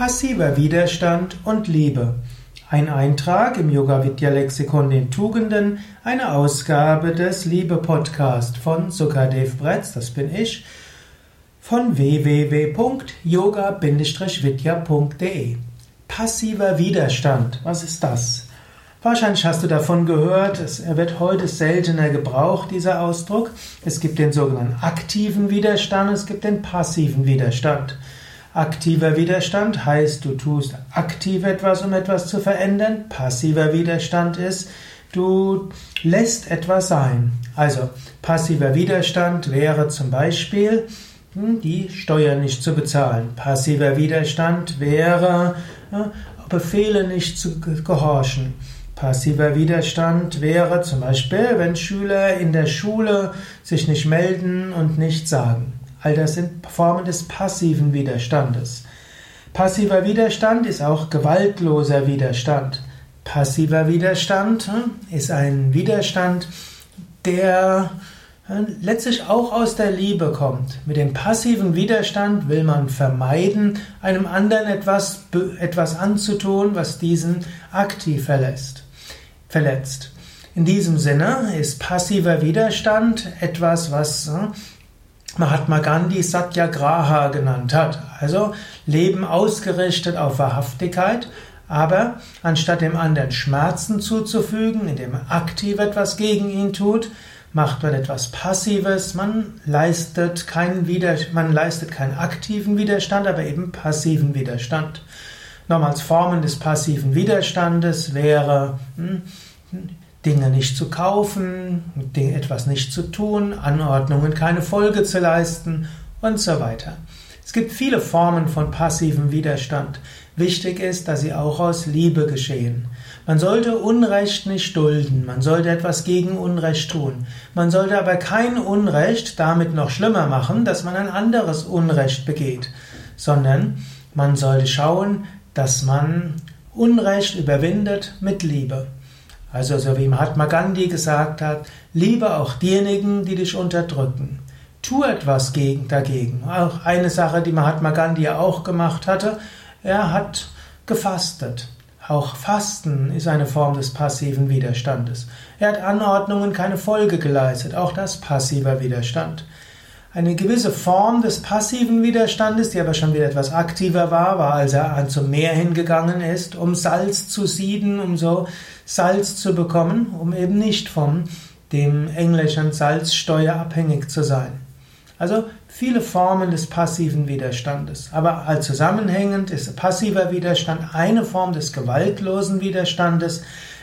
Passiver Widerstand und Liebe. Ein Eintrag im Yoga Vidya Lexikon den Tugenden, eine Ausgabe des Liebe Podcast von Sukadev Bretz, das bin ich, von www.yoga-vidya.de. Passiver Widerstand, was ist das? Wahrscheinlich hast du davon gehört, er wird heute seltener gebraucht, dieser Ausdruck. Es gibt den sogenannten aktiven Widerstand, es gibt den passiven Widerstand. Aktiver Widerstand heißt, du tust aktiv etwas, um etwas zu verändern. Passiver Widerstand ist, du lässt etwas sein. Also passiver Widerstand wäre zum Beispiel, hm, die Steuer nicht zu bezahlen. Passiver Widerstand wäre, Befehle nicht zu gehorchen. Passiver Widerstand wäre zum Beispiel, wenn Schüler in der Schule sich nicht melden und nichts sagen. All das sind Formen des passiven Widerstandes. Passiver Widerstand ist auch gewaltloser Widerstand. Passiver Widerstand hm, ist ein Widerstand, der hm, letztlich auch aus der Liebe kommt. Mit dem passiven Widerstand will man vermeiden, einem anderen etwas, etwas anzutun, was diesen aktiv verlässt, verletzt. In diesem Sinne ist passiver Widerstand etwas, was hm, Mahatma Gandhi Satyagraha genannt hat. Also Leben ausgerichtet auf Wahrhaftigkeit, aber anstatt dem anderen Schmerzen zuzufügen, indem man aktiv etwas gegen ihn tut, macht man etwas Passives, man leistet keinen, Wider man leistet keinen aktiven Widerstand, aber eben passiven Widerstand. Nochmals Formen des passiven Widerstandes wäre hm, Dinge nicht zu kaufen, etwas nicht zu tun, Anordnungen keine Folge zu leisten und so weiter. Es gibt viele Formen von passivem Widerstand. Wichtig ist, dass sie auch aus Liebe geschehen. Man sollte Unrecht nicht dulden, man sollte etwas gegen Unrecht tun. Man sollte aber kein Unrecht damit noch schlimmer machen, dass man ein anderes Unrecht begeht, sondern man sollte schauen, dass man Unrecht überwindet mit Liebe. Also so wie Mahatma Gandhi gesagt hat, liebe auch diejenigen, die dich unterdrücken. Tu etwas gegen, dagegen. Auch eine Sache, die Mahatma Gandhi ja auch gemacht hatte, er hat gefastet. Auch Fasten ist eine Form des passiven Widerstandes. Er hat Anordnungen keine Folge geleistet, auch das passiver Widerstand. Eine gewisse Form des passiven Widerstandes, die aber schon wieder etwas aktiver war, war, als er zum Meer hingegangen ist, um Salz zu sieden, um so Salz zu bekommen, um eben nicht von dem englischen Salzsteuer abhängig zu sein. Also viele Formen des passiven Widerstandes. Aber als zusammenhängend ist passiver Widerstand eine Form des gewaltlosen Widerstandes.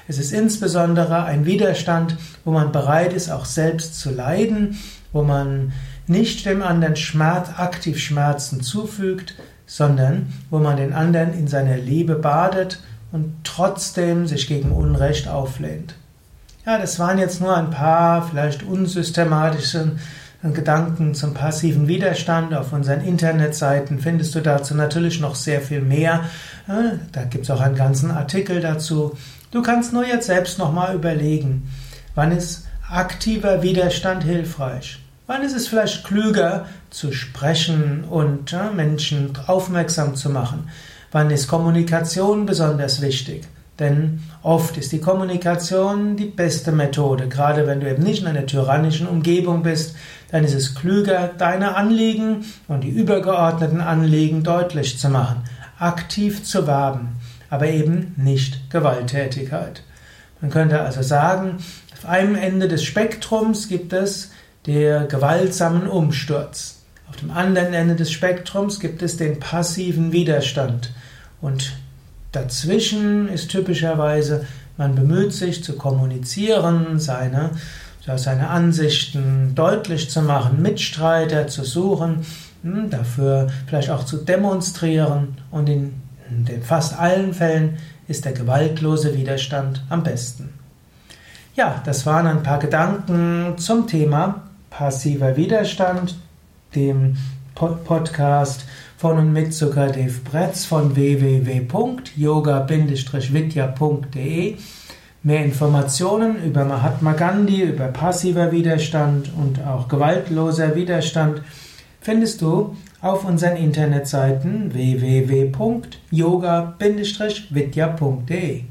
Es ist insbesondere ein Widerstand, wo man bereit ist, auch selbst zu leiden, wo man nicht dem anderen Schmerz, aktiv Schmerzen zufügt, sondern wo man den anderen in seiner Liebe badet und trotzdem sich gegen Unrecht auflehnt. Ja, das waren jetzt nur ein paar vielleicht unsystematische Gedanken zum passiven Widerstand. Auf unseren Internetseiten findest du dazu natürlich noch sehr viel mehr. Da gibt es auch einen ganzen Artikel dazu. Du kannst nur jetzt selbst nochmal überlegen, wann ist aktiver Widerstand hilfreich? Wann ist es vielleicht klüger zu sprechen und ja, Menschen aufmerksam zu machen? Wann ist Kommunikation besonders wichtig? Denn oft ist die Kommunikation die beste Methode. Gerade wenn du eben nicht in einer tyrannischen Umgebung bist, dann ist es klüger, deine Anliegen und die übergeordneten Anliegen deutlich zu machen, aktiv zu werben, aber eben nicht Gewalttätigkeit. Man könnte also sagen, auf einem Ende des Spektrums gibt es der gewaltsamen Umsturz. Auf dem anderen Ende des Spektrums gibt es den passiven Widerstand. Und dazwischen ist typischerweise, man bemüht sich zu kommunizieren, seine, seine Ansichten deutlich zu machen, Mitstreiter zu suchen, hm, dafür vielleicht auch zu demonstrieren. Und in, in fast allen Fällen ist der gewaltlose Widerstand am besten. Ja, das waren ein paar Gedanken zum Thema Passiver Widerstand, dem Podcast von und mit Sukadev Bretz von www.yoga-vidya.de. Mehr Informationen über Mahatma Gandhi, über passiver Widerstand und auch gewaltloser Widerstand findest du auf unseren Internetseiten www.yoga-vidya.de yoga-vidya.de